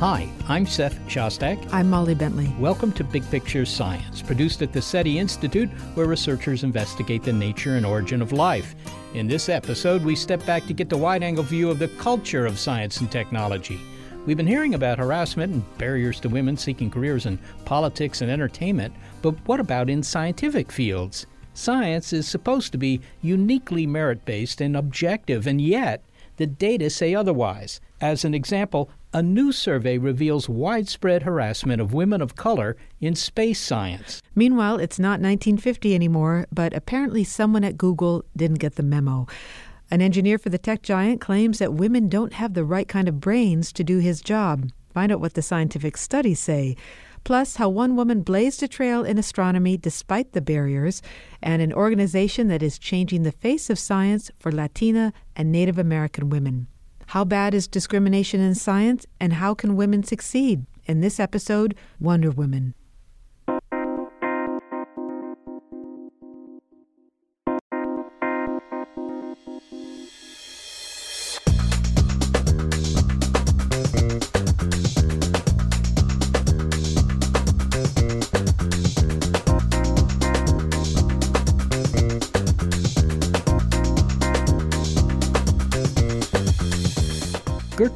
Hi, I'm Seth Shostak. I'm Molly Bentley. Welcome to Big Picture Science, produced at the SETI Institute, where researchers investigate the nature and origin of life. In this episode, we step back to get the wide angle view of the culture of science and technology. We've been hearing about harassment and barriers to women seeking careers in politics and entertainment, but what about in scientific fields? Science is supposed to be uniquely merit based and objective, and yet the data say otherwise. As an example, a new survey reveals widespread harassment of women of color in space science. Meanwhile, it's not 1950 anymore, but apparently someone at Google didn't get the memo. An engineer for the tech giant claims that women don't have the right kind of brains to do his job. Find out what the scientific studies say. Plus, how one woman blazed a trail in astronomy despite the barriers, and an organization that is changing the face of science for Latina and Native American women. How bad is discrimination in science, and how can women succeed? In this episode, Wonder Women.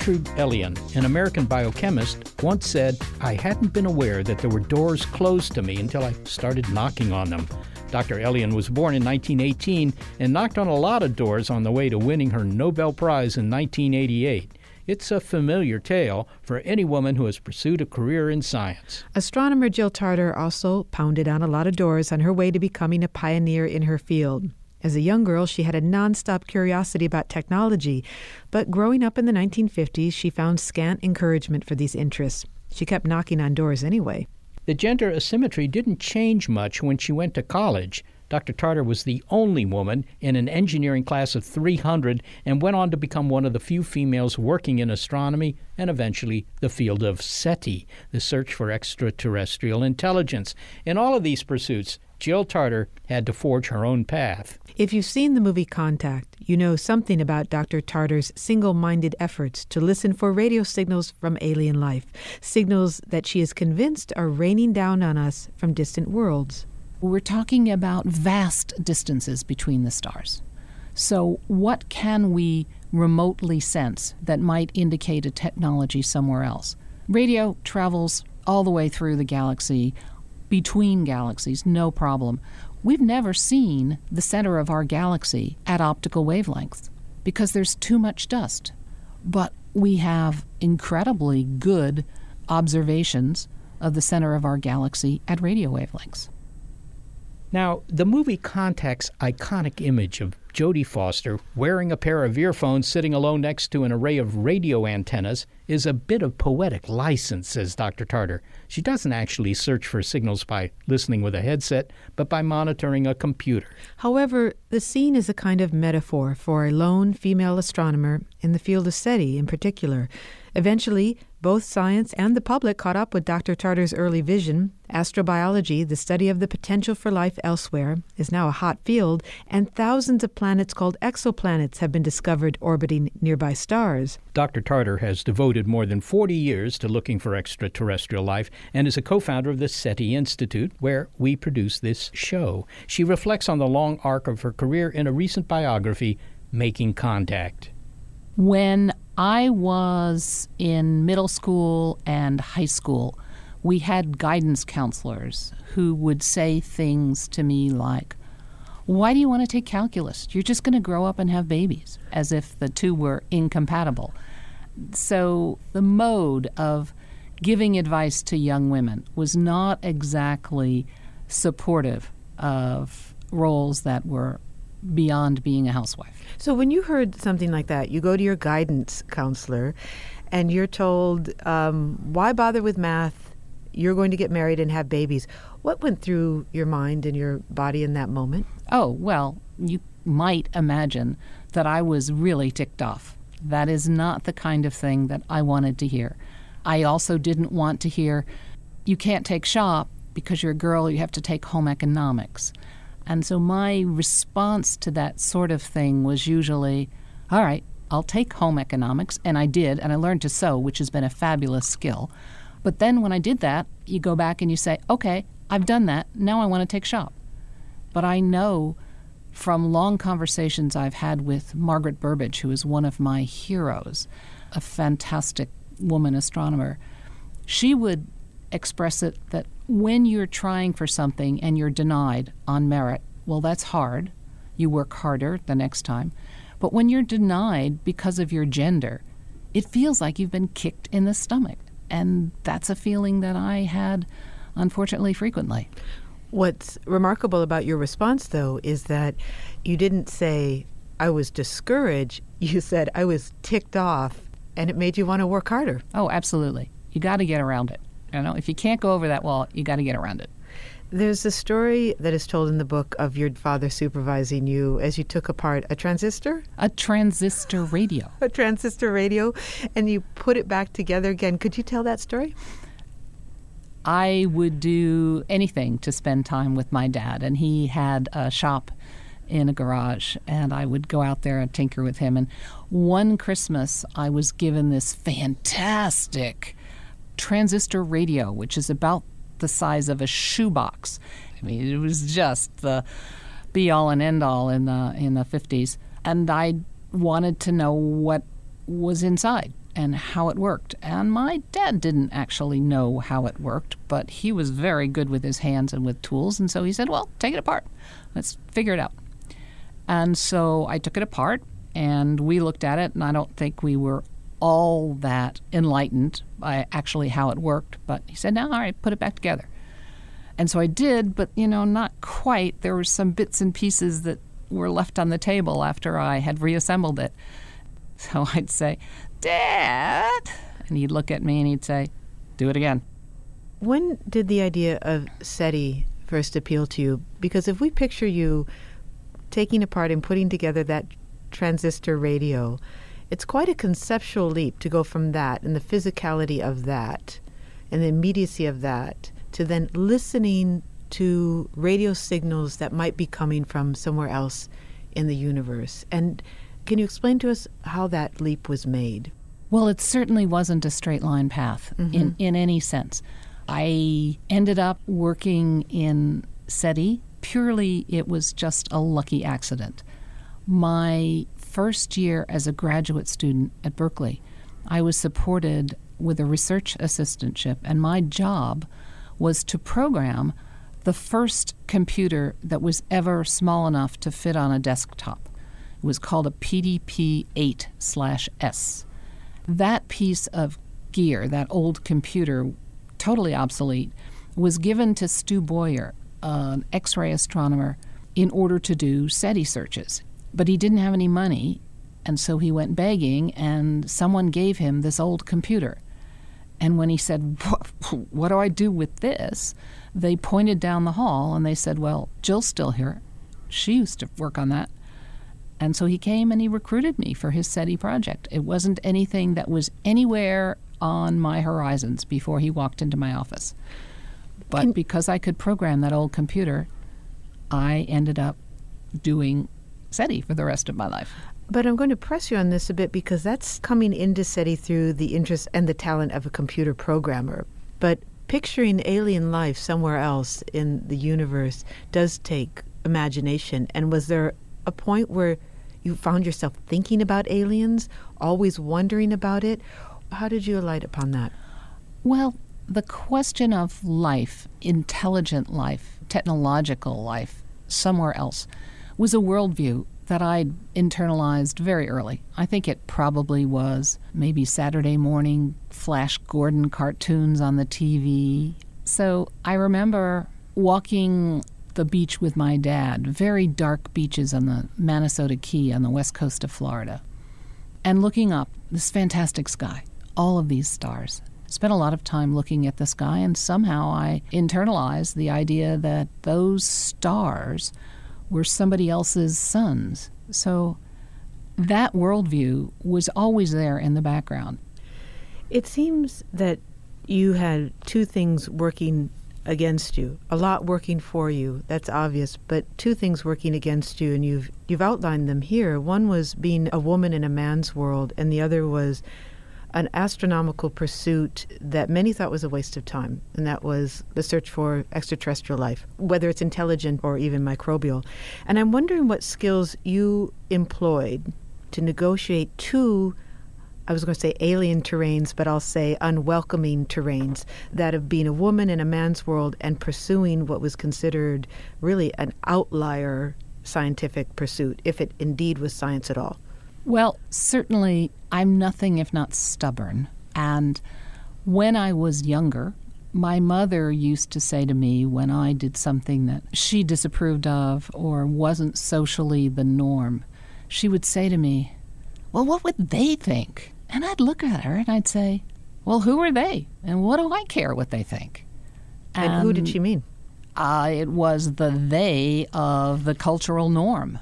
Gertrude Elion, an American biochemist, once said, I hadn't been aware that there were doors closed to me until I started knocking on them. Dr. Elion was born in 1918 and knocked on a lot of doors on the way to winning her Nobel Prize in 1988. It's a familiar tale for any woman who has pursued a career in science. Astronomer Jill Tarter also pounded on a lot of doors on her way to becoming a pioneer in her field. As a young girl, she had a nonstop curiosity about technology, but growing up in the 1950s, she found scant encouragement for these interests. She kept knocking on doors anyway. The gender asymmetry didn't change much when she went to college. Dr. Tarter was the only woman in an engineering class of 300 and went on to become one of the few females working in astronomy and eventually the field of SETI, the search for extraterrestrial intelligence. In all of these pursuits, Jill Tarter had to forge her own path. If you've seen the movie Contact, you know something about Dr. Tarter's single minded efforts to listen for radio signals from alien life, signals that she is convinced are raining down on us from distant worlds. We're talking about vast distances between the stars. So, what can we remotely sense that might indicate a technology somewhere else? Radio travels all the way through the galaxy, between galaxies, no problem we've never seen the center of our galaxy at optical wavelengths because there's too much dust. But we have incredibly good observations of the center of our galaxy at radio wavelengths. Now, the movie Contact's iconic image of Jodie Foster wearing a pair of earphones sitting alone next to an array of radio antennas is a bit of poetic license, says Dr. Tarter. She doesn't actually search for signals by listening with a headset, but by monitoring a computer. However, the scene is a kind of metaphor for a lone female astronomer in the field of SETI in particular. Eventually, both science and the public caught up with Dr. Tarter's early vision. Astrobiology, the study of the potential for life elsewhere, is now a hot field, and thousands of planets called exoplanets have been discovered orbiting nearby stars. Dr. Tarter has devoted more than 40 years to looking for extraterrestrial life and is a co founder of the SETI Institute, where we produce this show. She reflects on the long arc of her career in a recent biography, Making Contact. When I was in middle school and high school, we had guidance counselors who would say things to me like, Why do you want to take calculus? You're just going to grow up and have babies, as if the two were incompatible. So the mode of giving advice to young women was not exactly supportive of roles that were beyond being a housewife. So when you heard something like that, you go to your guidance counselor and you're told, um, why bother with math? You're going to get married and have babies. What went through your mind and your body in that moment? Oh, well, you might imagine that I was really ticked off. That is not the kind of thing that I wanted to hear. I also didn't want to hear, you can't take shop because you're a girl, you have to take home economics. And so my response to that sort of thing was usually, all right, I'll take home economics. And I did, and I learned to sew, which has been a fabulous skill. But then when I did that, you go back and you say, okay, I've done that. Now I want to take shop. But I know from long conversations I've had with Margaret Burbidge, who is one of my heroes, a fantastic woman astronomer, she would express it that when you're trying for something and you're denied on merit, well, that's hard. You work harder the next time. But when you're denied because of your gender, it feels like you've been kicked in the stomach. And that's a feeling that I had, unfortunately, frequently. What's remarkable about your response, though, is that you didn't say, I was discouraged. You said, I was ticked off, and it made you want to work harder. Oh, absolutely. You got to get around it. You know, if you can't go over that wall, you got to get around it. There's a story that is told in the book of your father supervising you as you took apart a transistor? A transistor radio. a transistor radio, and you put it back together again. Could you tell that story? I would do anything to spend time with my dad, and he had a shop in a garage, and I would go out there and tinker with him. And one Christmas, I was given this fantastic transistor radio, which is about the size of a shoebox. I mean, it was just the be all and end all in the in the 50s, and I wanted to know what was inside and how it worked. And my dad didn't actually know how it worked, but he was very good with his hands and with tools, and so he said, "Well, take it apart. Let's figure it out." And so I took it apart and we looked at it, and I don't think we were all that enlightened by actually how it worked. But he said, "No, all right, put it back together." And so I did, but you know, not quite. There were some bits and pieces that were left on the table after I had reassembled it. So I'd say, "Dad," and he'd look at me and he'd say, "Do it again." When did the idea of SETI first appeal to you? Because if we picture you taking apart and putting together that transistor radio, it's quite a conceptual leap to go from that and the physicality of that and the immediacy of that to then listening to radio signals that might be coming from somewhere else in the universe. And can you explain to us how that leap was made? Well, it certainly wasn't a straight line path mm-hmm. in, in any sense. I ended up working in SETI. Purely, it was just a lucky accident. My first year as a graduate student at Berkeley, I was supported with a research assistantship, and my job was to program the first computer that was ever small enough to fit on a desktop. It was called a PDP 8 S. That piece of gear, that old computer, totally obsolete, was given to Stu Bowyer, an X ray astronomer, in order to do SETI searches. But he didn't have any money, and so he went begging, and someone gave him this old computer. And when he said, what, do I do with this? They pointed down the hall and they said, Well, Jill's still here. She used to work on that. And so he came and he recruited me for his SETI project. It wasn't anything that was anywhere on my horizons before he walked into my office. But because I could program that old computer, I ended up doing SETI for the rest of my life. But I'm going to press you on this a bit because that's coming into SETI through the interest and the talent of a computer programmer. But picturing alien life somewhere else in the universe does take imagination. And was there a point where you found yourself thinking about aliens, always wondering about it? How did you alight upon that? Well, the question of life, intelligent life, technological life, somewhere else, was a worldview that I'd internalized very early. I think it probably was maybe Saturday morning Flash Gordon cartoons on the TV. So I remember walking the beach with my dad, very dark beaches on the Manasota Key on the west coast of Florida, and looking up this fantastic sky, all of these stars. Spent a lot of time looking at the sky, and somehow I internalized the idea that those stars were somebody else's suns. So that worldview was always there in the background. It seems that you had two things working against you, a lot working for you. That's obvious, but two things working against you, and you've you've outlined them here. One was being a woman in a man's world, and the other was an astronomical pursuit that many thought was a waste of time, and that was the search for extraterrestrial life, whether it's intelligent or even microbial. And I'm wondering what skills you employed to negotiate two I was going to say alien terrains, but I'll say unwelcoming terrains that of being a woman in a man's world and pursuing what was considered really an outlier scientific pursuit, if it indeed was science at all. Well, certainly I'm nothing if not stubborn. And when I was younger, my mother used to say to me when I did something that she disapproved of or wasn't socially the norm, she would say to me, Well, what would they think? And I'd look at her and I'd say, Well, who are they? And what do I care what they think? And, who did she mean? Uh, it was the they of the cultural norm.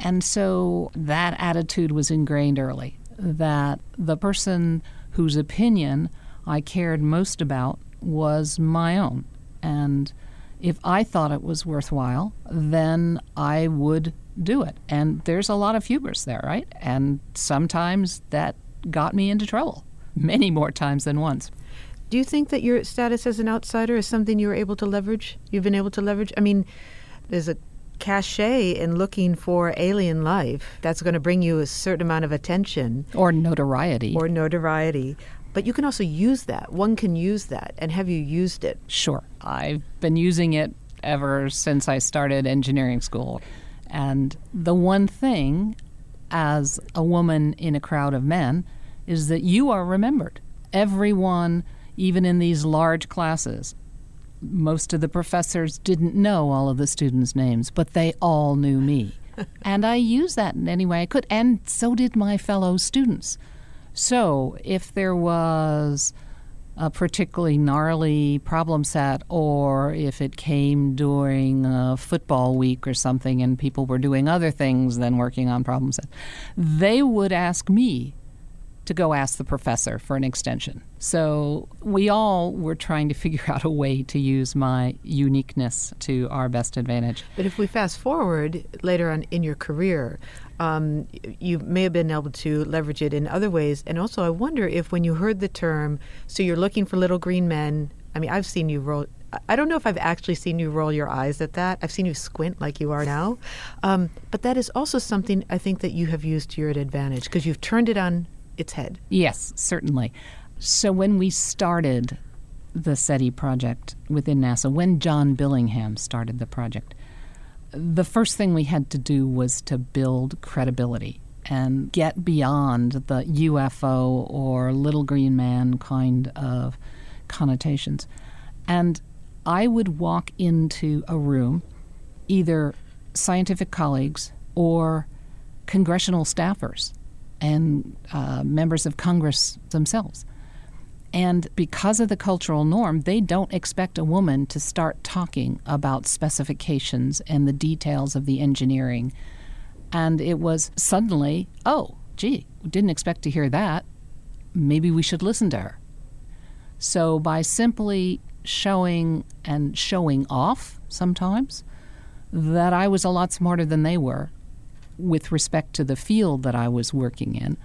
And so that attitude was ingrained early that the person whose opinion I cared most about was my own. And if I thought it was worthwhile, then I would do it. And there's a lot of hubris there, right? And sometimes that got me into trouble, many more times than once. Do you think that your status as an outsider is something you were able to leverage? You've been able to leverage? I mean, there's a cachet in looking for alien life that's going to bring you a certain amount of attention Or notoriety. or notoriety. But you can also use that. One can use that. And have you used it? Sure. I've been using it ever since I started engineering school. And the one thing as a woman in a crowd of men is that you are remembered. Everyone, even in these large classes, most of the professors didn't know all of the students' names, but they all knew me. and I used that in any way I could, and so did my fellow students. So if there was a particularly gnarly problem set, or if it came during a football week or something and people were doing other things than working on problem set, they would ask me to go ask the professor for an extension. So we all were trying to figure out a way to use my uniqueness to our best advantage. But if we fast forward later on in your career, um, you may have been able to leverage it in other ways. And also, I wonder if when you heard the term, so you're looking for little green men. I mean, I've seen you roll. I don't know if I've actually seen you roll your eyes at that. I've seen you squint like you are now. Um, but that is also something I think that you have used to your advantage because you've turned it on its head. Yes, certainly. So when we started the SETI project within NASA, when John Billingham started the project, the first thing we had to do was to build credibility and get beyond the UFO or little green man kind of connotations. And I would walk into a room, either scientific colleagues or congressional staffers and uh, members of Congress themselves. And because of the cultural norm, they don't expect a woman to start talking about specifications and the details of the engineering And it was suddenly, oh, gee, didn't expect to hear that. Maybe we should listen to her. So by simply showing and showing off sometimes that I was a lot smarter than they were with respect to the field that I was working in,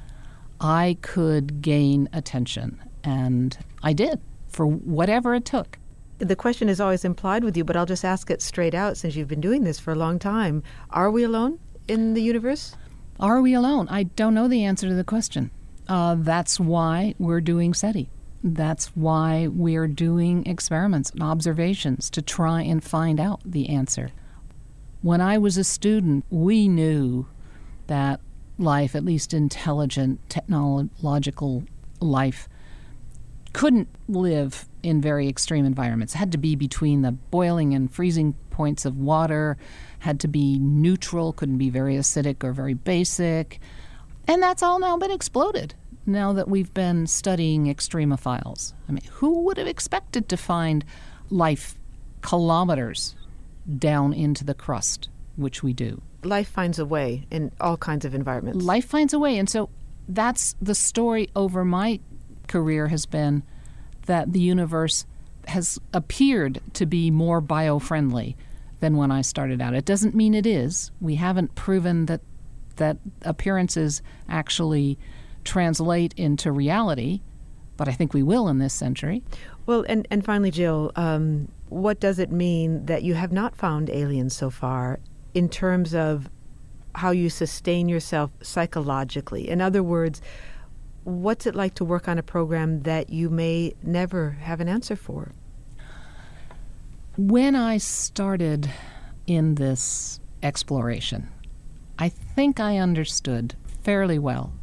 I could gain attention. And I did for whatever it took. The question is always implied with you, but I'll just ask it straight out since you've been doing this for a long time. Are we alone in the universe? Are we alone? I don't know the answer to the question. Uh, that's why we're doing SETI. That's why we're doing experiments and observations to try and find out the answer. When I was a student, we knew that life, at least intelligent, technological life, couldn't live in very extreme environments. It had to be between the boiling and freezing points of water, had to be neutral, couldn't be very acidic or very basic. And that's all now been exploded now that we've been studying extremophiles. I mean, who would have expected to find life kilometers down into the crust, which we do? Life finds a way in all kinds of environments. Life finds a way. And so that's the story over my career has been that the universe has appeared to be more bio-friendly than when I started out. It doesn't mean it is. We haven't proven that that appearances actually translate into reality, but I think we will in this century. Well, and, and finally, Jill, um, what does it mean that you have not found aliens so far in terms of how you sustain yourself psychologically? In other words, what's it like to work on a program that you may never have an answer for? When I started in this exploration, I think I understood fairly well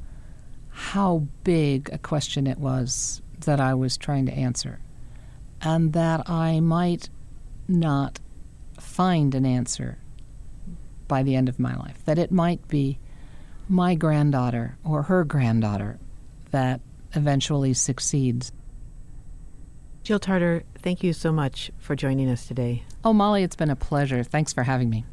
how big a question it was that I was trying to answer, and that I might not find an answer by the end of my life, that it might be my granddaughter or her granddaughter that eventually succeeds. Jill Tarter, thank you so much for joining us today. Oh, Molly, it's been a pleasure. Thanks for having me.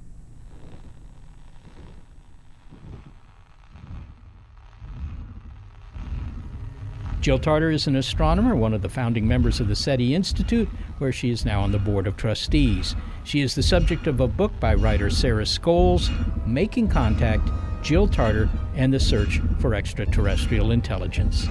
Jill Tarter is an astronomer, one of the founding members of the SETI Institute, where she is now on the board of trustees. She is the subject of a book by writer Sarah Scoles, Making Contact Jill Tarter and the Search for Extraterrestrial Intelligence.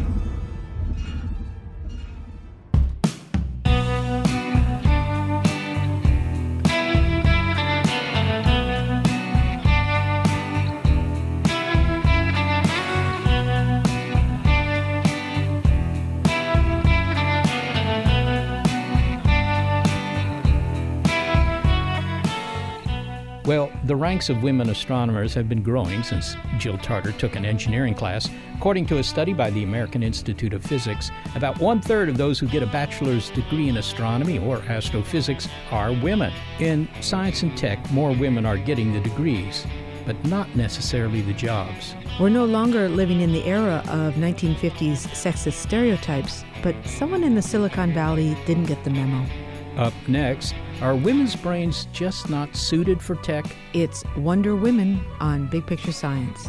The ranks of women astronomers have been growing since Jill Tarter took an engineering class. According to a study by the American Institute of Physics, about one third of those who get a bachelor's degree in astronomy or astrophysics are women. In science and tech, more women are getting the degrees, but not necessarily the jobs. We're no longer living in the era of 1950s sexist stereotypes, but someone in the Silicon Valley didn't get the memo. Up next, are women's brains just not suited for tech? It's Wonder Women on Big Picture Science.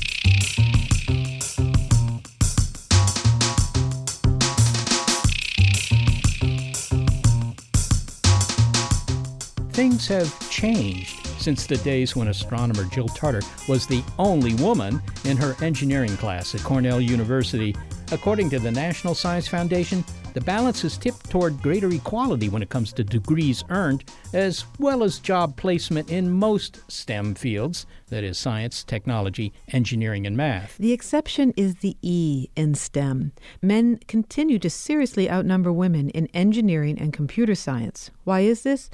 Things have changed since the days when astronomer Jill Tarter was the only woman in her engineering class at Cornell University. According to the National Science Foundation, the balance is tipped toward greater equality when it comes to degrees earned, as well as job placement in most STEM fields that is, science, technology, engineering, and math. The exception is the E in STEM. Men continue to seriously outnumber women in engineering and computer science. Why is this?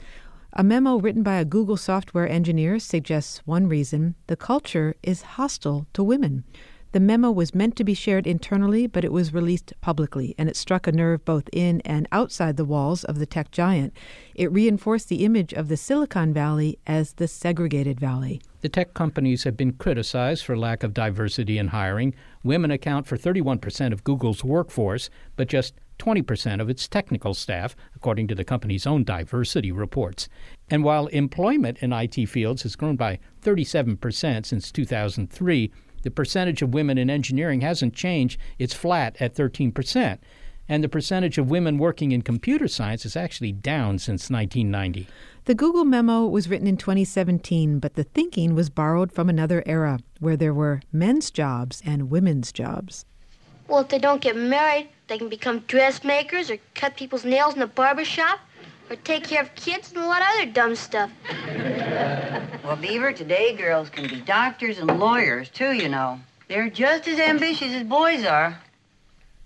A memo written by a Google software engineer suggests one reason the culture is hostile to women. The memo was meant to be shared internally, but it was released publicly, and it struck a nerve both in and outside the walls of the tech giant. It reinforced the image of the Silicon Valley as the segregated valley. The tech companies have been criticized for lack of diversity in hiring. Women account for 31% of Google's workforce, but just 20% of its technical staff, according to the company's own diversity reports. And while employment in IT fields has grown by 37% since 2003, the percentage of women in engineering hasn't changed, it's flat at 13%. And the percentage of women working in computer science is actually down since 1990. The Google memo was written in 2017, but the thinking was borrowed from another era where there were men's jobs and women's jobs. Well, if they don't get married, they can become dressmakers or cut people's nails in a barber shop or take care of kids and a lot of other dumb stuff. Well, Beaver, today girls can be doctors and lawyers, too, you know. They're just as ambitious as boys are.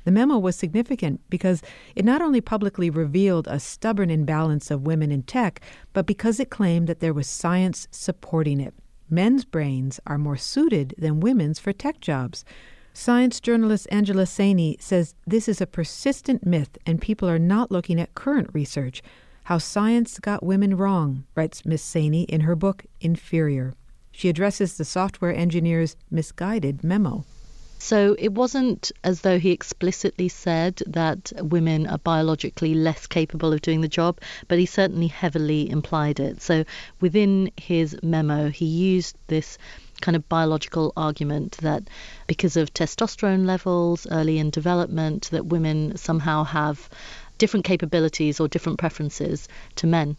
The memo was significant because it not only publicly revealed a stubborn imbalance of women in tech, but because it claimed that there was science supporting it. Men's brains are more suited than women's for tech jobs. Science journalist Angela Saini says this is a persistent myth and people are not looking at current research. How Science Got Women Wrong, writes Miss Saini in her book Inferior. She addresses the software engineer's misguided memo. So it wasn't as though he explicitly said that women are biologically less capable of doing the job, but he certainly heavily implied it. So within his memo, he used this kind of biological argument that because of testosterone levels early in development that women somehow have different capabilities or different preferences to men.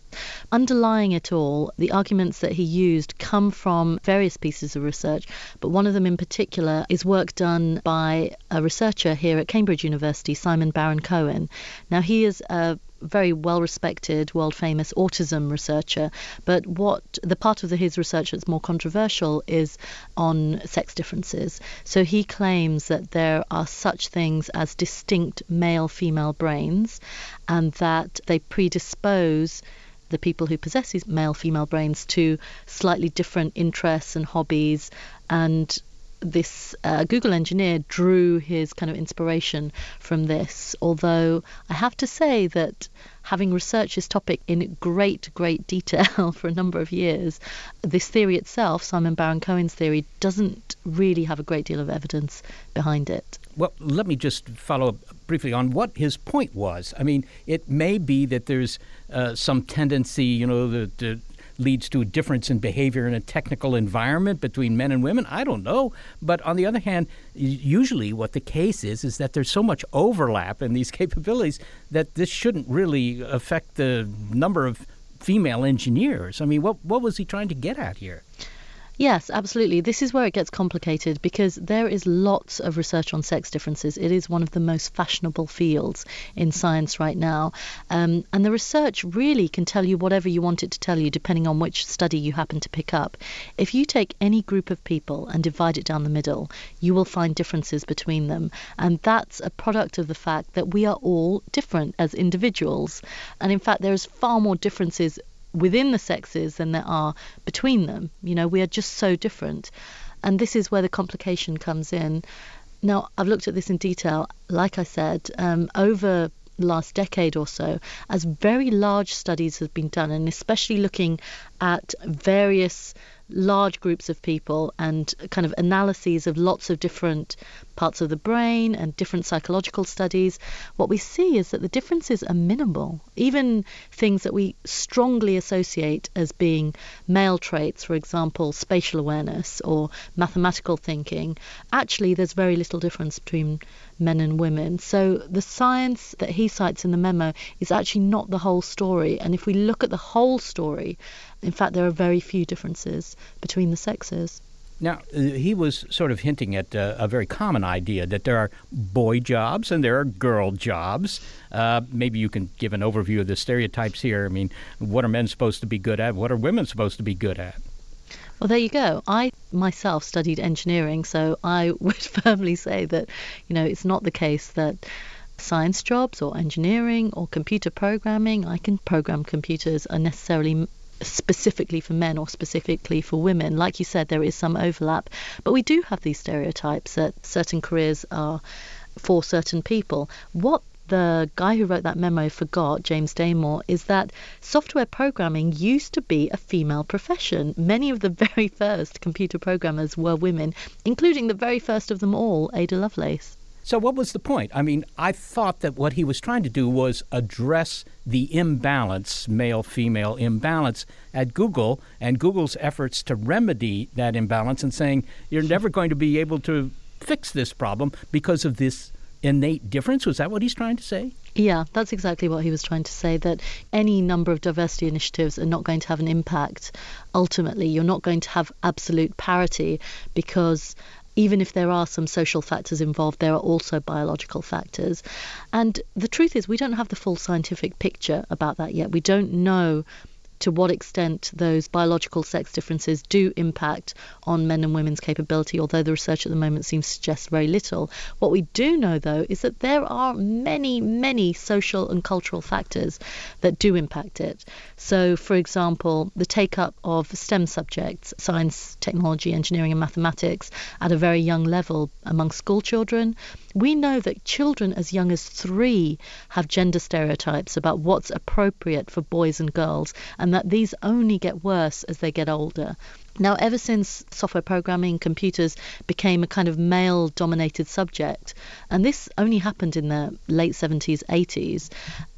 Underlying it all, the arguments that he used come from various pieces of research, but one of them in particular is work done by a researcher here at Cambridge University, Simon Baron Cohen. Now, he is a very well respected, world famous autism researcher. But what the part of the, his research that's more controversial is on sex differences. So he claims that there are such things as distinct male female brains and that they predispose the people who possess these male female brains to slightly different interests and hobbies and this uh, Google engineer drew his kind of inspiration from this. Although I have to say that having researched this topic in great, great detail for a number of years, this theory itself, Simon Baron Cohen's theory, doesn't really have a great deal of evidence behind it. Well, let me just follow up briefly on what his point was. I mean, it may be that there's uh, some tendency, you know, the leads to a difference in behavior in a technical environment between men and women. I don't know. But on the other hand, usually what the case is is that there's so much overlap in these capabilities that this shouldn't really affect the number of female engineers. I mean, what what was he trying to get at here? Yes, absolutely. This is where it gets complicated because there is lots of research on sex differences. It is one of the most fashionable fields in science right now. Um, and the research really can tell you whatever you want it to tell you, depending on which study you happen to pick up. If you take any group of people and divide it down the middle, you will find differences between them. And that's a product of the fact that we are all different as individuals. And in fact, there is far more differences within the sexes than there are between them. You know, we are just so different. And this is where the complication comes in. Now, I've looked at this in detail, like I said, um, over the last decade or so, as very large studies have been done, and especially looking at various large groups of people and kind of analyses of lots of different parts of the brain and different psychological studies, what we see is that the differences are minimal. Even things that we strongly associate as being male traits, for example, spatial awareness or mathematical thinking, actually there's very little difference between men and women. So the science that he cites in the memo is actually not the whole story. And if we look at the whole story, in fact, there are very few differences between the sexes. Now, uh, he was sort of hinting at uh, a very common idea that there are boy jobs and there are girl jobs. Uh, maybe you can give an overview of the stereotypes here. I mean, what are men supposed to be good at? What are women supposed to be good at? Well, there you go. I myself studied engineering, so I would firmly say that, you know, it's not the case that science jobs or engineering or computer programming, I can program computers, are necessarily specifically for men or specifically for women. Like you said, there is some overlap, but we do have these stereotypes that certain careers are for certain people. What the guy who wrote that memo forgot, James Damore, is that software programming used to be a female profession. Many of the very first computer programmers were women, including the very first of them all, Ada Lovelace. So, what was the point? I mean, I thought that what he was trying to do was address the imbalance, male female imbalance at Google, and Google's efforts to remedy that imbalance and saying, you're never going to be able to fix this problem because of this innate difference? Was that what he's trying to say? Yeah, that's exactly what he was trying to say that any number of diversity initiatives are not going to have an impact. Ultimately, you're not going to have absolute parity because even if there are some social factors involved, there are also biological factors. And the truth is, we don't have the full scientific picture about that yet. We don't know to what extent those biological sex differences do impact on men and women's capability, although the research at the moment seems to suggest very little. What we do know, though, is that there are many, many social and cultural factors that do impact it. So, for example, the take up of STEM subjects, science, technology, engineering, and mathematics, at a very young level among school children. We know that children as young as three have gender stereotypes about what's appropriate for boys and girls, and that these only get worse as they get older. Now, ever since software programming, computers became a kind of male dominated subject, and this only happened in the late 70s, 80s,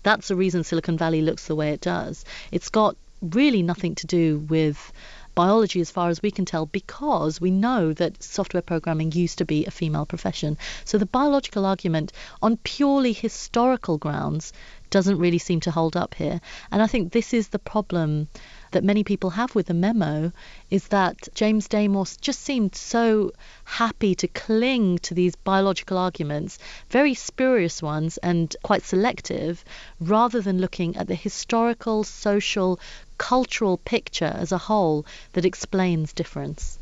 that's the reason Silicon Valley looks the way it does. It's got really nothing to do with biology as far as we can tell because we know that software programming used to be a female profession. So the biological argument on purely historical grounds doesn't really seem to hold up here. And I think this is the problem that many people have with the memo is that James Damore just seemed so happy to cling to these biological arguments, very spurious ones and quite selective, rather than looking at the historical, social, cultural picture as a whole that explains difference.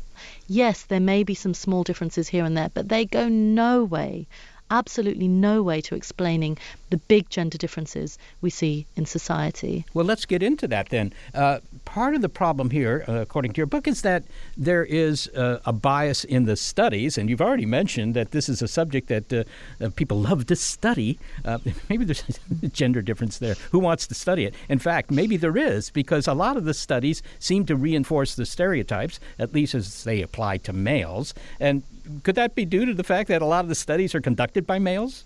Yes, there may be some small differences here and there, but they go no way absolutely no way to explaining the big gender differences we see in society. Well, let's get into that then. Uh, part of the problem here, uh, according to your book, is that there is uh, a bias in the studies, and you've already mentioned that this is a subject that uh, people love to study. Uh, maybe there's a gender difference there. Who wants to study it? In fact, maybe there is, because a lot of the studies seem to reinforce the stereotypes, at least as they apply to males. And could that be due to the fact that a lot of the studies are conducted by males?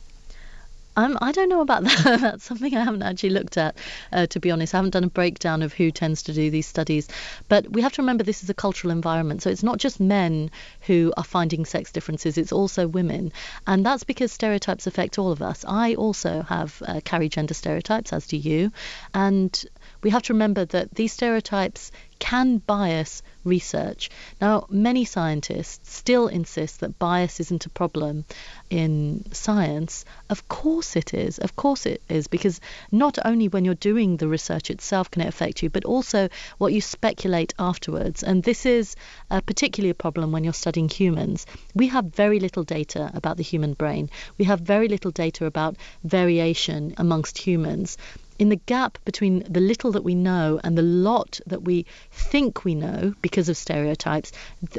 Um, I don't know about that. That's something I haven't actually looked at, uh, to be honest. I haven't done a breakdown of who tends to do these studies. But we have to remember this is a cultural environment. So it's not just men who are finding sex differences, it's also women. And that's because stereotypes affect all of us. I also have uh, carry gender stereotypes, as do you. And we have to remember that these stereotypes can bias research. Now, many scientists still insist that bias isn't a problem in science. Of course it is. Of course it is, because not only when you're doing the research itself can it affect you, but also what you speculate afterwards. And this is a particularly a problem when you're studying humans. We have very little data about the human brain. We have very little data about variation amongst humans in the gap between the little that we know and the lot that we think we know because of stereotypes,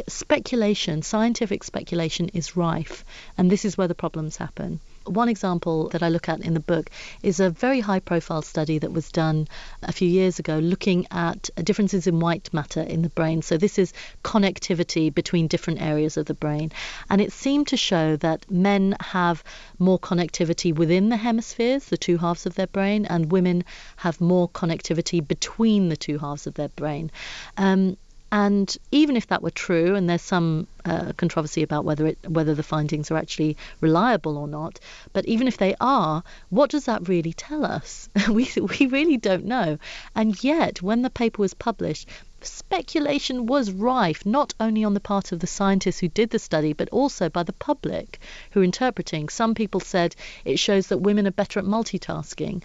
speculation, scientific speculation is rife. And this is where the problems happen. One example that I look at in the book is a very high profile study that was done a few years ago looking at differences in white matter in the brain. So, this is connectivity between different areas of the brain. And it seemed to show that men have more connectivity within the hemispheres, the two halves of their brain, and women have more connectivity between the two halves of their brain. Um, and even if that were true, and there's some uh, controversy about whether it, whether the findings are actually reliable or not, but even if they are, what does that really tell us? we we really don't know. And yet, when the paper was published, speculation was rife, not only on the part of the scientists who did the study, but also by the public who are interpreting. Some people said it shows that women are better at multitasking.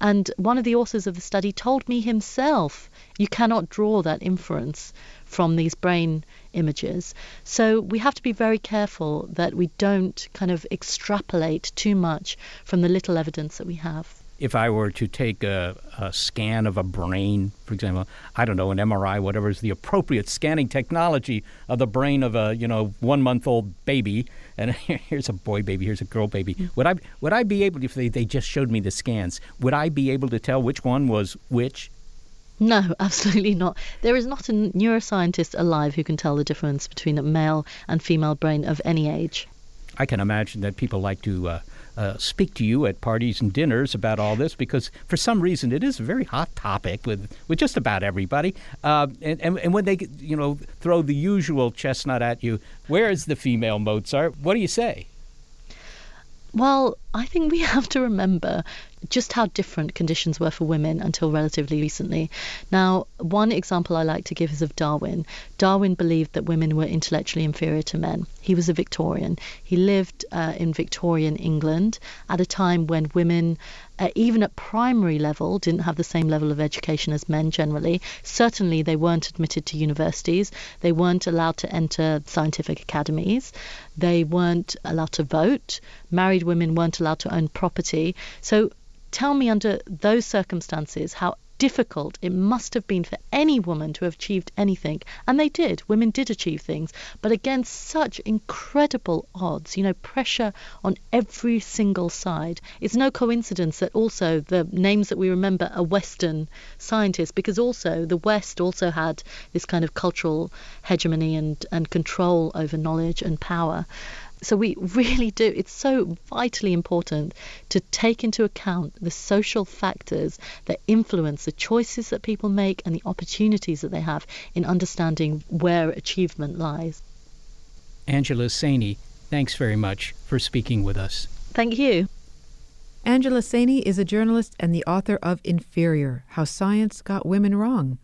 And one of the authors of the study told me himself you cannot draw that inference from these brain images. So we have to be very careful that we don't kind of extrapolate too much from the little evidence that we have if I were to take a, a, scan of a brain, for example, I don't know, an MRI, whatever is the appropriate scanning technology of the brain of a you know one month old baby, and here's a boy baby, here's a girl baby, mm. would I would I be able if they, they just showed me the scans, would I be able to tell which one was which? No, absolutely not. There is not a neuroscientist alive who can tell the difference between a male and female brain of any age. I can imagine that people like to uh, uh, speak to you at parties and dinners about all this because for some reason it is a very hot topic with, with just about everybody. Uh, and, and, and when they you know throw the usual chestnut at you, where is the female Mozart? What do you say? Well, I think we have to remember just how different conditions were for women until relatively recently. Now, one example I like to give is of Darwin. Darwin believed that women were intellectually inferior to men. He was a Victorian. He lived uh, in Victorian England at a time when women uh, even at primary level, didn't have the same level of education as men generally. Certainly, they weren't admitted to universities. They weren't allowed to enter scientific academies. They weren't allowed to vote. Married women weren't allowed to own property. So, tell me under those circumstances how difficult it must have been for any woman to have achieved anything. And they did. Women did achieve things, but against such incredible odds, you know, pressure on every single side. It's no coincidence that also the names that we remember are Western scientists, because also the West also had this kind of cultural hegemony and, and control over knowledge and power. So we really do. It's so vitally important to take into account the social factors that influence the choices that people make and the opportunities that they have in understanding where achievement lies. Angela Saini, thanks very much for speaking with us. Thank you. Angela Saini is a journalist and the author of Inferior How Science Got Women Wrong.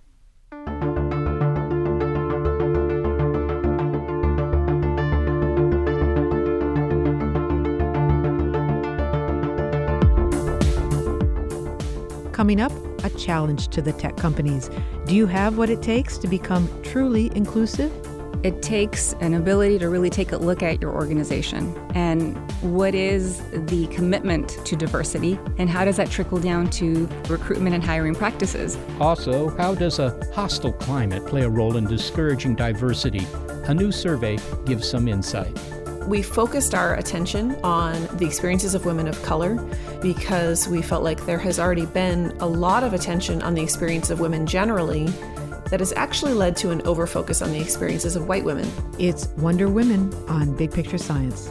Coming up, a challenge to the tech companies. Do you have what it takes to become truly inclusive? It takes an ability to really take a look at your organization and what is the commitment to diversity and how does that trickle down to recruitment and hiring practices. Also, how does a hostile climate play a role in discouraging diversity? A new survey gives some insight. We focused our attention on the experiences of women of color because we felt like there has already been a lot of attention on the experience of women generally that has actually led to an overfocus on the experiences of white women. It's Wonder Women on Big Picture Science.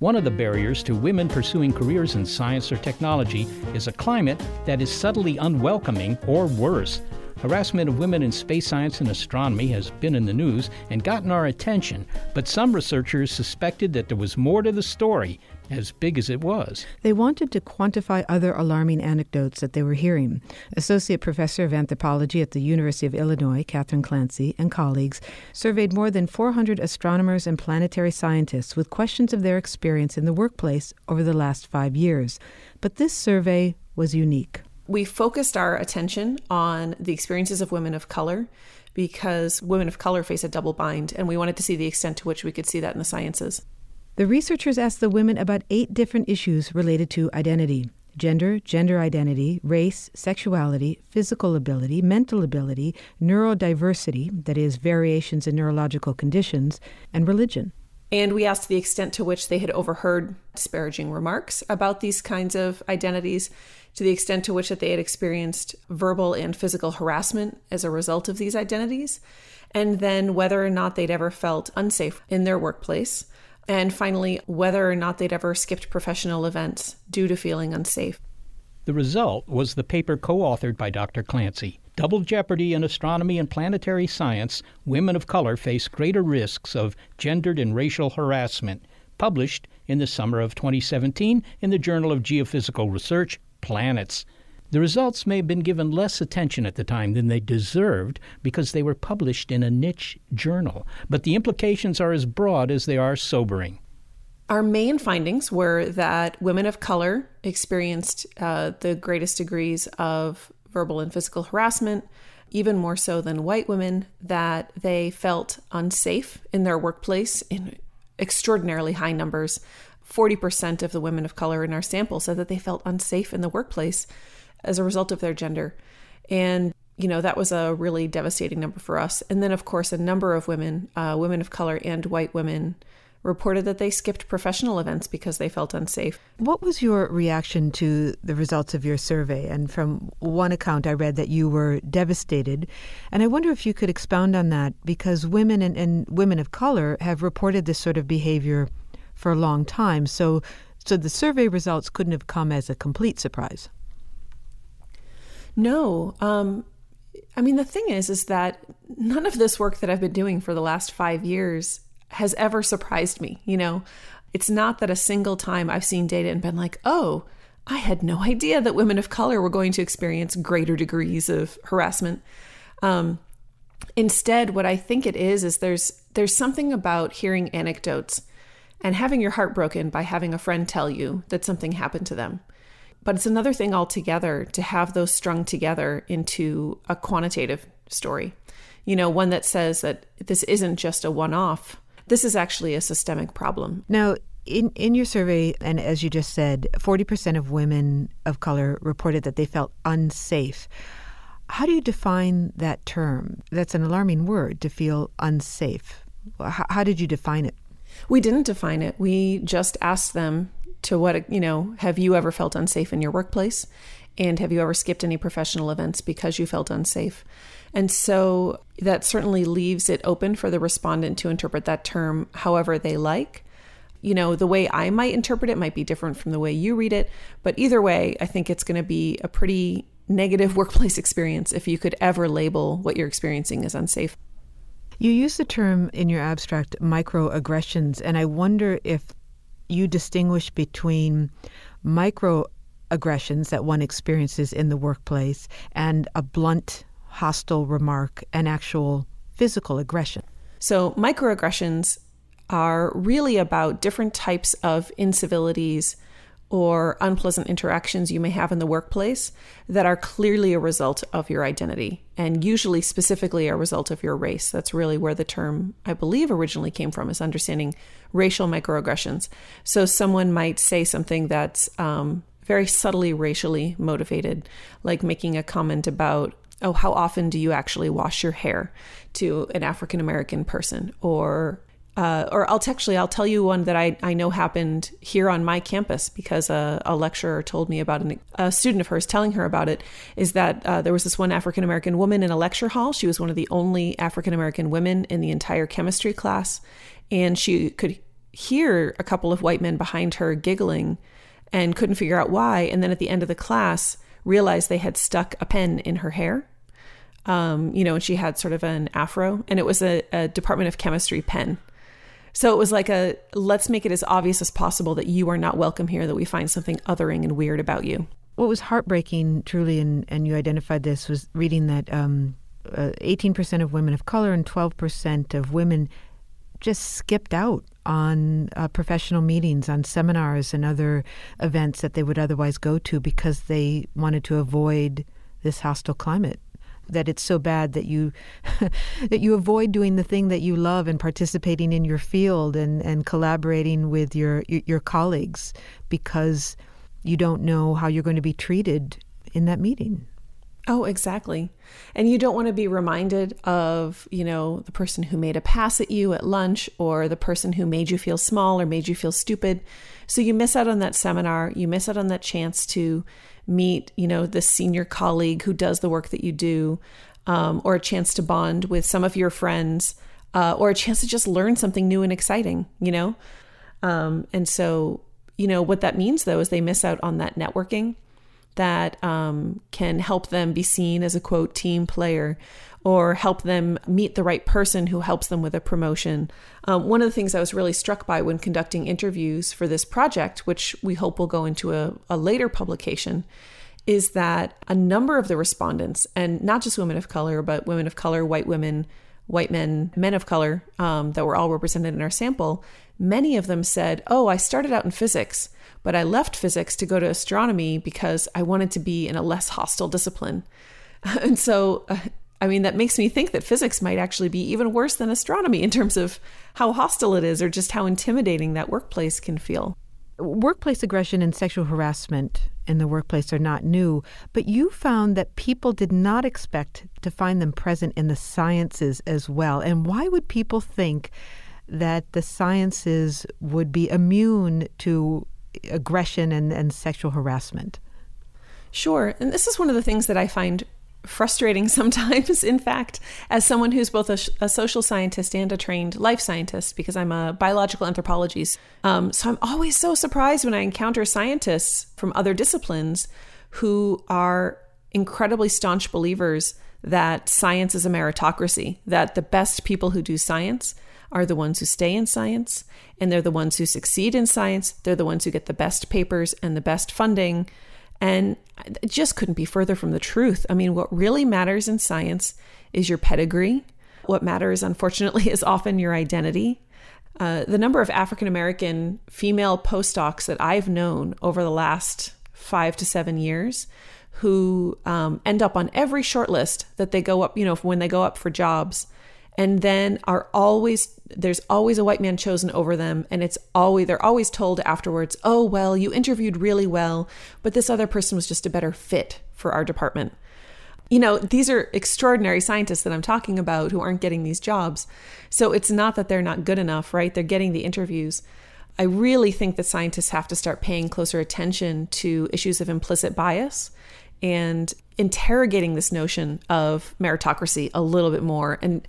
One of the barriers to women pursuing careers in science or technology is a climate that is subtly unwelcoming or worse. Harassment of women in space science and astronomy has been in the news and gotten our attention, but some researchers suspected that there was more to the story, as big as it was. They wanted to quantify other alarming anecdotes that they were hearing. Associate Professor of Anthropology at the University of Illinois, Kathryn Clancy, and colleagues surveyed more than 400 astronomers and planetary scientists with questions of their experience in the workplace over the last five years. But this survey was unique we focused our attention on the experiences of women of color because women of color face a double bind, and we wanted to see the extent to which we could see that in the sciences. The researchers asked the women about eight different issues related to identity gender, gender identity, race, sexuality, physical ability, mental ability, neurodiversity, that is, variations in neurological conditions, and religion. And we asked the extent to which they had overheard disparaging remarks about these kinds of identities, to the extent to which that they had experienced verbal and physical harassment as a result of these identities, and then whether or not they'd ever felt unsafe in their workplace, and finally, whether or not they'd ever skipped professional events due to feeling unsafe. The result was the paper co authored by Dr. Clancy. Double jeopardy in astronomy and planetary science, women of color face greater risks of gendered and racial harassment, published in the summer of 2017 in the Journal of Geophysical Research, Planets. The results may have been given less attention at the time than they deserved because they were published in a niche journal, but the implications are as broad as they are sobering. Our main findings were that women of color experienced uh, the greatest degrees of verbal and physical harassment, even more so than white women, that they felt unsafe in their workplace in extraordinarily high numbers. 40% of the women of color in our sample said that they felt unsafe in the workplace as a result of their gender. And, you know, that was a really devastating number for us. And then, of course, a number of women, uh, women of color and white women, reported that they skipped professional events because they felt unsafe. What was your reaction to the results of your survey? And from one account, I read that you were devastated. And I wonder if you could expound on that because women and, and women of color have reported this sort of behavior for a long time. So, so the survey results couldn't have come as a complete surprise. No. Um, I mean, the thing is, is that none of this work that I've been doing for the last five years has ever surprised me. You know, it's not that a single time I've seen data and been like, oh, I had no idea that women of color were going to experience greater degrees of harassment. Um, instead, what I think it is is there's there's something about hearing anecdotes and having your heart broken by having a friend tell you that something happened to them. But it's another thing altogether to have those strung together into a quantitative story. You know, one that says that this isn't just a one off this is actually a systemic problem. Now, in, in your survey, and as you just said, 40% of women of color reported that they felt unsafe. How do you define that term? That's an alarming word to feel unsafe. How, how did you define it? We didn't define it. We just asked them to what, you know, have you ever felt unsafe in your workplace? And have you ever skipped any professional events because you felt unsafe? And so that certainly leaves it open for the respondent to interpret that term however they like. You know, the way I might interpret it might be different from the way you read it, but either way, I think it's going to be a pretty negative workplace experience if you could ever label what you're experiencing as unsafe. You use the term in your abstract microaggressions, and I wonder if you distinguish between microaggressions that one experiences in the workplace and a blunt hostile remark and actual physical aggression. So, microaggressions are really about different types of incivilities or unpleasant interactions you may have in the workplace that are clearly a result of your identity and usually specifically a result of your race. That's really where the term, I believe, originally came from, is understanding racial microaggressions. So someone might say something that's um, very subtly racially motivated, like making a comment about oh, how often do you actually wash your hair to an African American person? Or uh, or I'll actually I'll tell you one that I, I know happened here on my campus because a, a lecturer told me about an, a student of hers telling her about it is that uh, there was this one African American woman in a lecture hall. She was one of the only African American women in the entire chemistry class, and she could hear a couple of white men behind her giggling and couldn't figure out why. And then at the end of the class, realized they had stuck a pen in her hair Um, you know, and she had sort of an afro, and it was a, a Department of Chemistry pen. So it was like a let's make it as obvious as possible that you are not welcome here, that we find something othering and weird about you. What was heartbreaking, truly, and, and you identified this, was reading that um, uh, 18% of women of color and 12% of women just skipped out on uh, professional meetings, on seminars, and other events that they would otherwise go to because they wanted to avoid this hostile climate that it's so bad that you that you avoid doing the thing that you love and participating in your field and, and collaborating with your your colleagues because you don't know how you're going to be treated in that meeting. Oh, exactly. And you don't want to be reminded of, you know, the person who made a pass at you at lunch or the person who made you feel small or made you feel stupid. So you miss out on that seminar, you miss out on that chance to meet, you know, the senior colleague who does the work that you do, um, or a chance to bond with some of your friends, uh, or a chance to just learn something new and exciting, you know? Um, and so, you know, what that means though is they miss out on that networking that um, can help them be seen as a quote team player or help them meet the right person who helps them with a promotion. Um, one of the things I was really struck by when conducting interviews for this project, which we hope will go into a, a later publication, is that a number of the respondents, and not just women of color, but women of color, white women, white men, men of color um, that were all represented in our sample, many of them said, Oh, I started out in physics, but I left physics to go to astronomy because I wanted to be in a less hostile discipline. And so uh, I mean, that makes me think that physics might actually be even worse than astronomy in terms of how hostile it is or just how intimidating that workplace can feel. Workplace aggression and sexual harassment in the workplace are not new, but you found that people did not expect to find them present in the sciences as well. And why would people think that the sciences would be immune to aggression and, and sexual harassment? Sure. And this is one of the things that I find frustrating sometimes, in fact, as someone who's both a, a, social scientist and a trained life scientist, because I'm a biological anthropologist. Um, so I'm always so surprised when I encounter scientists from other disciplines who are incredibly staunch believers that science is a meritocracy, that the best people who do science are the ones who stay in science, and they're the ones who succeed in science. They're the ones who get the best papers and the best funding. And it just couldn't be further from the truth. I mean, what really matters in science is your pedigree. What matters, unfortunately, is often your identity. Uh, the number of African American female postdocs that I've known over the last five to seven years who um, end up on every shortlist that they go up, you know, when they go up for jobs and then are always there's always a white man chosen over them. And it's always they're always told afterwards oh well you interviewed really well but this other person was just a better fit for our department. You know these are extraordinary scientists that i'm talking about who aren't getting these jobs. So it's not that they're not good enough right? They're getting the interviews. I really think that scientists have to start paying closer attention to issues of implicit bias and interrogating this notion of meritocracy a little bit more. And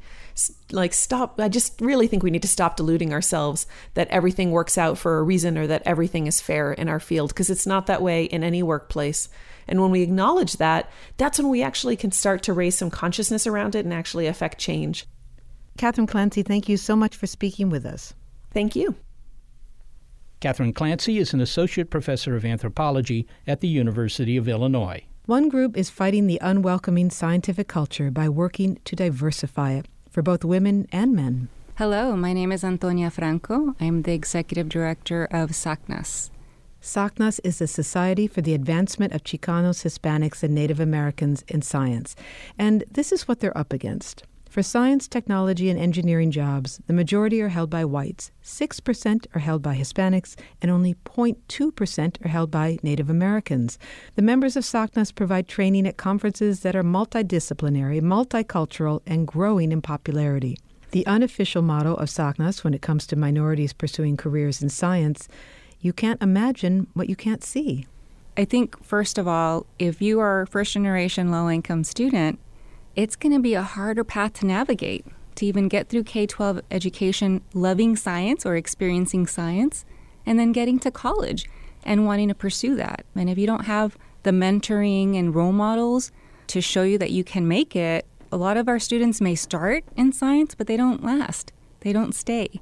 like stop i just really think we need to stop deluding ourselves that everything works out for a reason or that everything is fair in our field because it's not that way in any workplace. And when we acknowledge that that's when we actually can start to raise some consciousness around it and actually affect change. Kathryn clancy thank you so much for speaking with us. Thank you. Kathryn clancy is an associate professor of anthropology at the university of illinois. One group is fighting the unwelcoming scientific culture by working to diversify it for both women and men. Hello, my name is Antonia Franco. I'm the executive director of SACNAS. SACNAS is the Society for the Advancement of Chicanos, Hispanics, and Native Americans in Science. And this is what they're up against. For science, technology, and engineering jobs, the majority are held by whites, 6% are held by Hispanics, and only 0.2% are held by Native Americans. The members of SACNAS provide training at conferences that are multidisciplinary, multicultural, and growing in popularity. The unofficial motto of SACNAS when it comes to minorities pursuing careers in science you can't imagine what you can't see. I think, first of all, if you are a first generation low income student, it's going to be a harder path to navigate to even get through K 12 education loving science or experiencing science, and then getting to college and wanting to pursue that. And if you don't have the mentoring and role models to show you that you can make it, A lot of our students may start in science, but they don't last, they don't stay.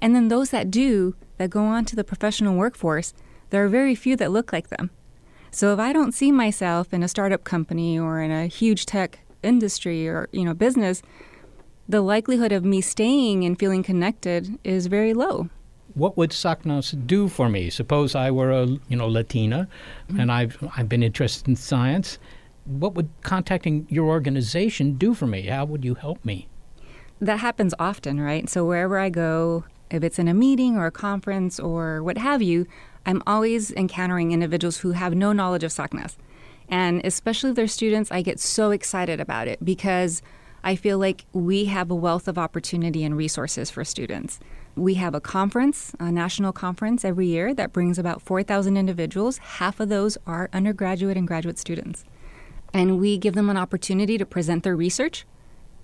And then those that do, that go on to the professional workforce, there are very few that look like them. So if I don't see myself in a startup company or in a huge tech industry or you know business, the likelihood of me staying and feeling connected is very low. What would SACNAS do for me? Suppose I were a you know Latina, mm-hmm. and I've I've been interested in science. What would contacting your organization do for me? How would you help me? That happens often, right? So wherever I go, if it's in a meeting or a conference or what have you, I'm always encountering individuals who have no knowledge of SACNAS. And especially their students, I get so excited about it because I feel like we have a wealth of opportunity and resources for students. We have a conference, a national conference every year that brings about 4,000 individuals. Half of those are undergraduate and graduate students. And we give them an opportunity to present their research.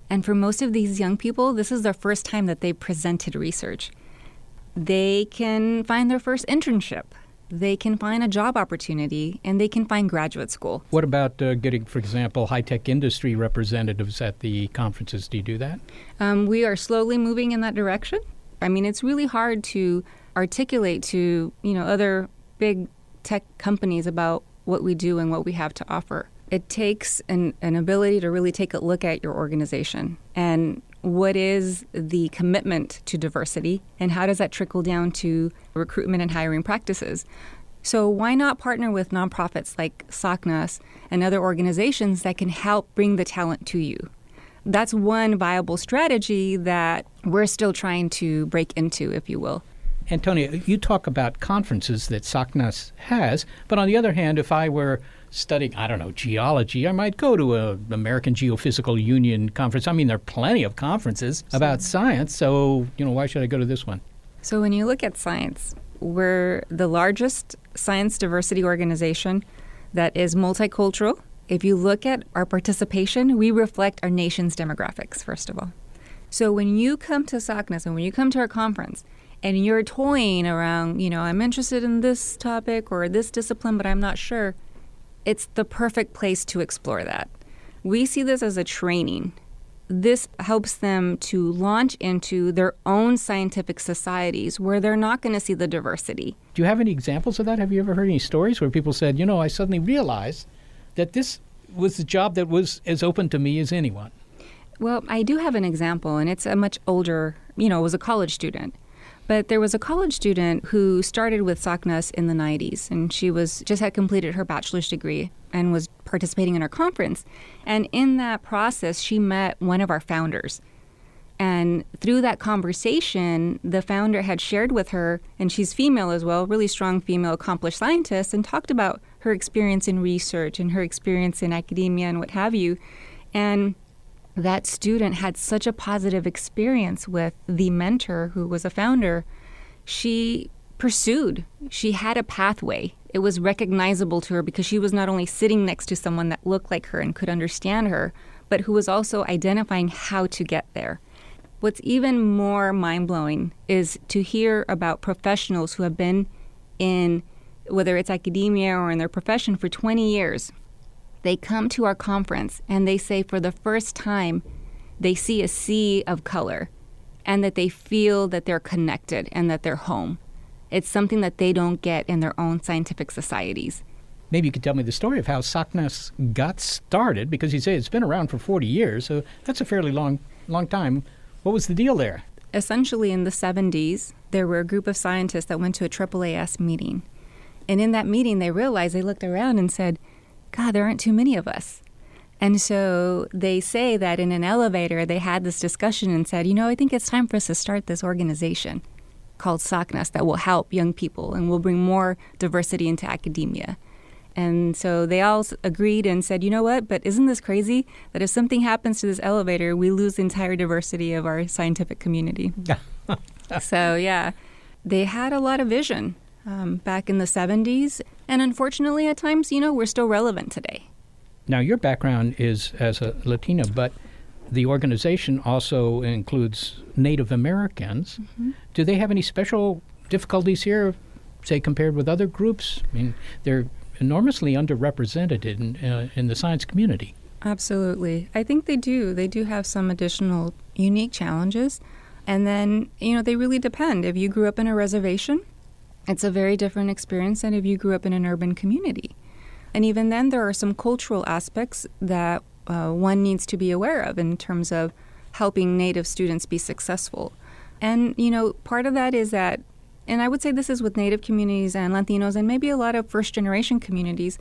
And for most of these young people, this is their first time that they presented research. They can find their first internship they can find a job opportunity and they can find graduate school. What about uh, getting, for example, high tech industry representatives at the conferences? Do you do that? Um, we are slowly moving in that direction. I mean, it's really hard to articulate to you know other big tech companies about what we do and what we have to offer. It takes an, an ability to really take a look at your organization and what is the commitment to diversity and how does that trickle down to recruitment and hiring practices? So, why not partner with nonprofits like SACNAS and other organizations that can help bring the talent to you? That's one viable strategy that we're still trying to break into, if you will. Antonia, you talk about conferences that SACNAS has, but on the other hand, if I were studying, I don't know, geology, I might go to a American Geophysical Union conference. I mean, there are plenty of conferences about science, so, you know, why should I go to this one? So when you look at science, we're the largest science diversity organization that is multicultural. If you look at our participation, we reflect our nation's demographics, first of all. So when you come to SACNAS and when you come to our conference, and you're toying around, you know, I'm interested in this topic or this discipline, but I'm not sure, it's the perfect place to explore that. We see this as a training. This helps them to launch into their own scientific societies where they're not going to see the diversity. Do you have any examples of that? Have you ever heard any stories where people said, you know, I suddenly realized that this was a job that was as open to me as anyone? Well, I do have an example, and it's a much older, you know, was a college student. But there was a college student who started with SACNAS in the 90s, and she was just had completed her bachelor's degree and was participating in our conference. And in that process, she met one of our founders. And through that conversation, the founder had shared with her, and she's female as well, really strong female accomplished scientist, and talked about her experience in research and her experience in academia and what have you. And that student had such a positive experience with the mentor who was a founder, she pursued. She had a pathway. It was recognizable to her because she was not only sitting next to someone that looked like her and could understand her, but who was also identifying how to get there. What's even more mind blowing is to hear about professionals who have been in, whether it's academia or in their profession, for 20 years, they come to our conference and they say for the first time they see a sea of color and that they feel that they're connected and that they're home. It's something that they don't get in their own scientific societies. Maybe you could tell me the story of how SACNAS got started, because you say it's been around for 40 years, so that's a fairly long, long time. What was the deal there? Essentially, in the 70s, there were a group of scientists that went to a AAAS meeting. And in that meeting, they realized, they looked around and said, God, there aren't too many of us. And so they say that in an elevator, they had this discussion and said, you know, I think it's time for us to start this organization called SACNAS that will help young people and will bring more diversity into academia. And so they all agreed and said, you know what, but isn't this crazy that if something happens to this elevator, we lose the entire diversity of our scientific community? so, yeah, they had a lot of vision um, back in the 70s. And unfortunately, at times, you know, we're still relevant today. Now, your background is as a Latina, but the organization also includes Native Americans. Mm-hmm. Do they have any special difficulties here, say, compared with other groups? I mean, they're enormously underrepresented in, uh, in the science community. Absolutely. I think they do. They do have some additional unique challenges. And then, you know, they really depend. If you grew up in a reservation, it's a very different experience than if you grew up in an urban community. And even then, there are some cultural aspects that uh, one needs to be aware of in terms of helping Native students be successful. And, you know, part of that is that, and I would say this is with Native communities and Latinos and maybe a lot of first generation communities,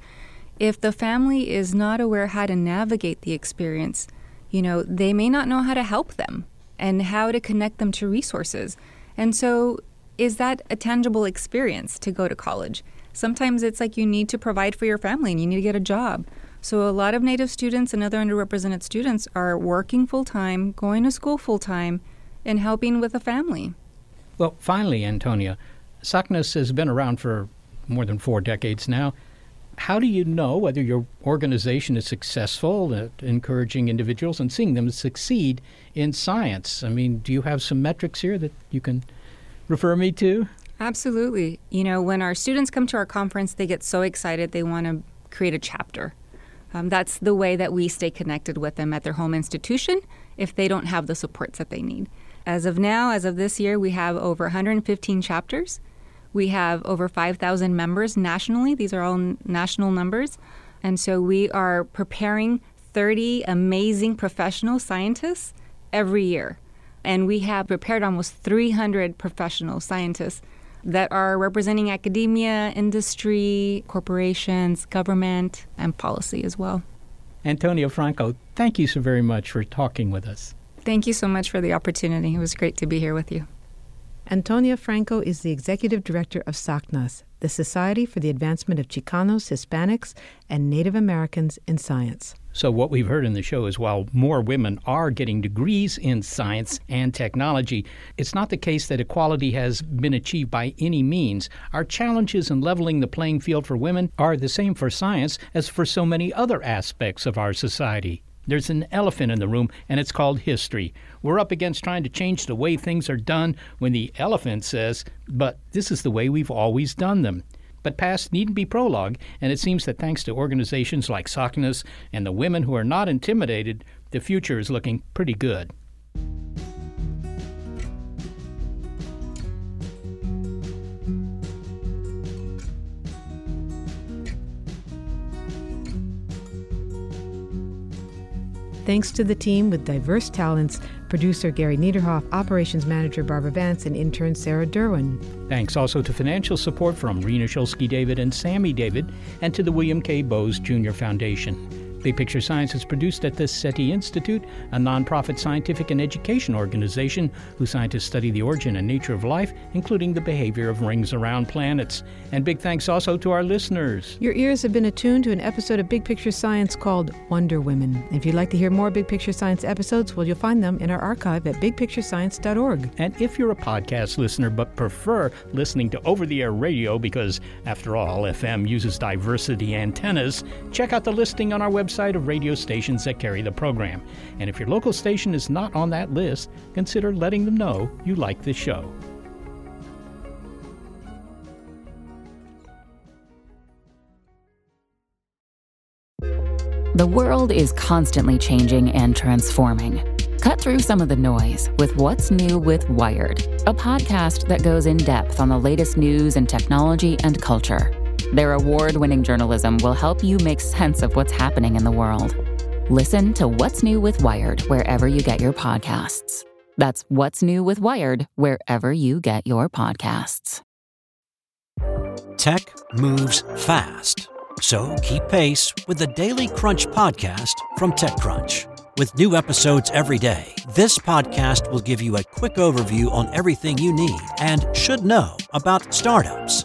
if the family is not aware how to navigate the experience, you know, they may not know how to help them and how to connect them to resources. And so, is that a tangible experience to go to college? Sometimes it's like you need to provide for your family and you need to get a job. So, a lot of Native students and other underrepresented students are working full time, going to school full time, and helping with a family. Well, finally, Antonia, SACNAS has been around for more than four decades now. How do you know whether your organization is successful at encouraging individuals and seeing them succeed in science? I mean, do you have some metrics here that you can refer me to? Absolutely. You know, when our students come to our conference, they get so excited they want to create a chapter. Um, that's the way that we stay connected with them at their home institution if they don't have the supports that they need. As of now, as of this year, we have over 115 chapters. We have over 5,000 members nationally. These are all national numbers. And so we are preparing 30 amazing professional scientists every year. And we have prepared almost 300 professional scientists that are representing academia, industry, corporations, government, and policy as well. Antonio Franco, thank you so very much for talking with us. Thank you so much for the opportunity. It was great to be here with you. Antonia Franco is the executive director of SACNAS, the Society for the Advancement of Chicanos, Hispanics, and Native Americans in Science. So, what we've heard in the show is while more women are getting degrees in science and technology, it's not the case that equality has been achieved by any means. Our challenges in leveling the playing field for women are the same for science as for so many other aspects of our society. There's an elephant in the room, and it's called history. We're up against trying to change the way things are done when the elephant says, but this is the way we've always done them. But past needn't be prologue, and it seems that thanks to organizations like SACNAS and the women who are not intimidated, the future is looking pretty good. Thanks to the team with diverse talents producer Gary Niederhoff, operations manager Barbara Vance, and intern Sarah Derwin. Thanks also to financial support from Rena Shulsky David and Sammy David, and to the William K. Bowes Jr. Foundation. Big Picture Science is produced at the SETI Institute, a nonprofit scientific and education organization whose scientists study the origin and nature of life, including the behavior of rings around planets. And big thanks also to our listeners. Your ears have been attuned to an episode of Big Picture Science called Wonder Women. If you'd like to hear more Big Picture Science episodes, well, you'll find them in our archive at bigpicturescience.org. And if you're a podcast listener but prefer listening to over the air radio because, after all, FM uses diversity antennas, check out the listing on our website website of radio stations that carry the program. And if your local station is not on that list, consider letting them know you like the show. The world is constantly changing and transforming. Cut through some of the noise with What's New with Wired, a podcast that goes in depth on the latest news and technology and culture. Their award winning journalism will help you make sense of what's happening in the world. Listen to What's New with Wired wherever you get your podcasts. That's What's New with Wired wherever you get your podcasts. Tech moves fast. So keep pace with the Daily Crunch podcast from TechCrunch. With new episodes every day, this podcast will give you a quick overview on everything you need and should know about startups,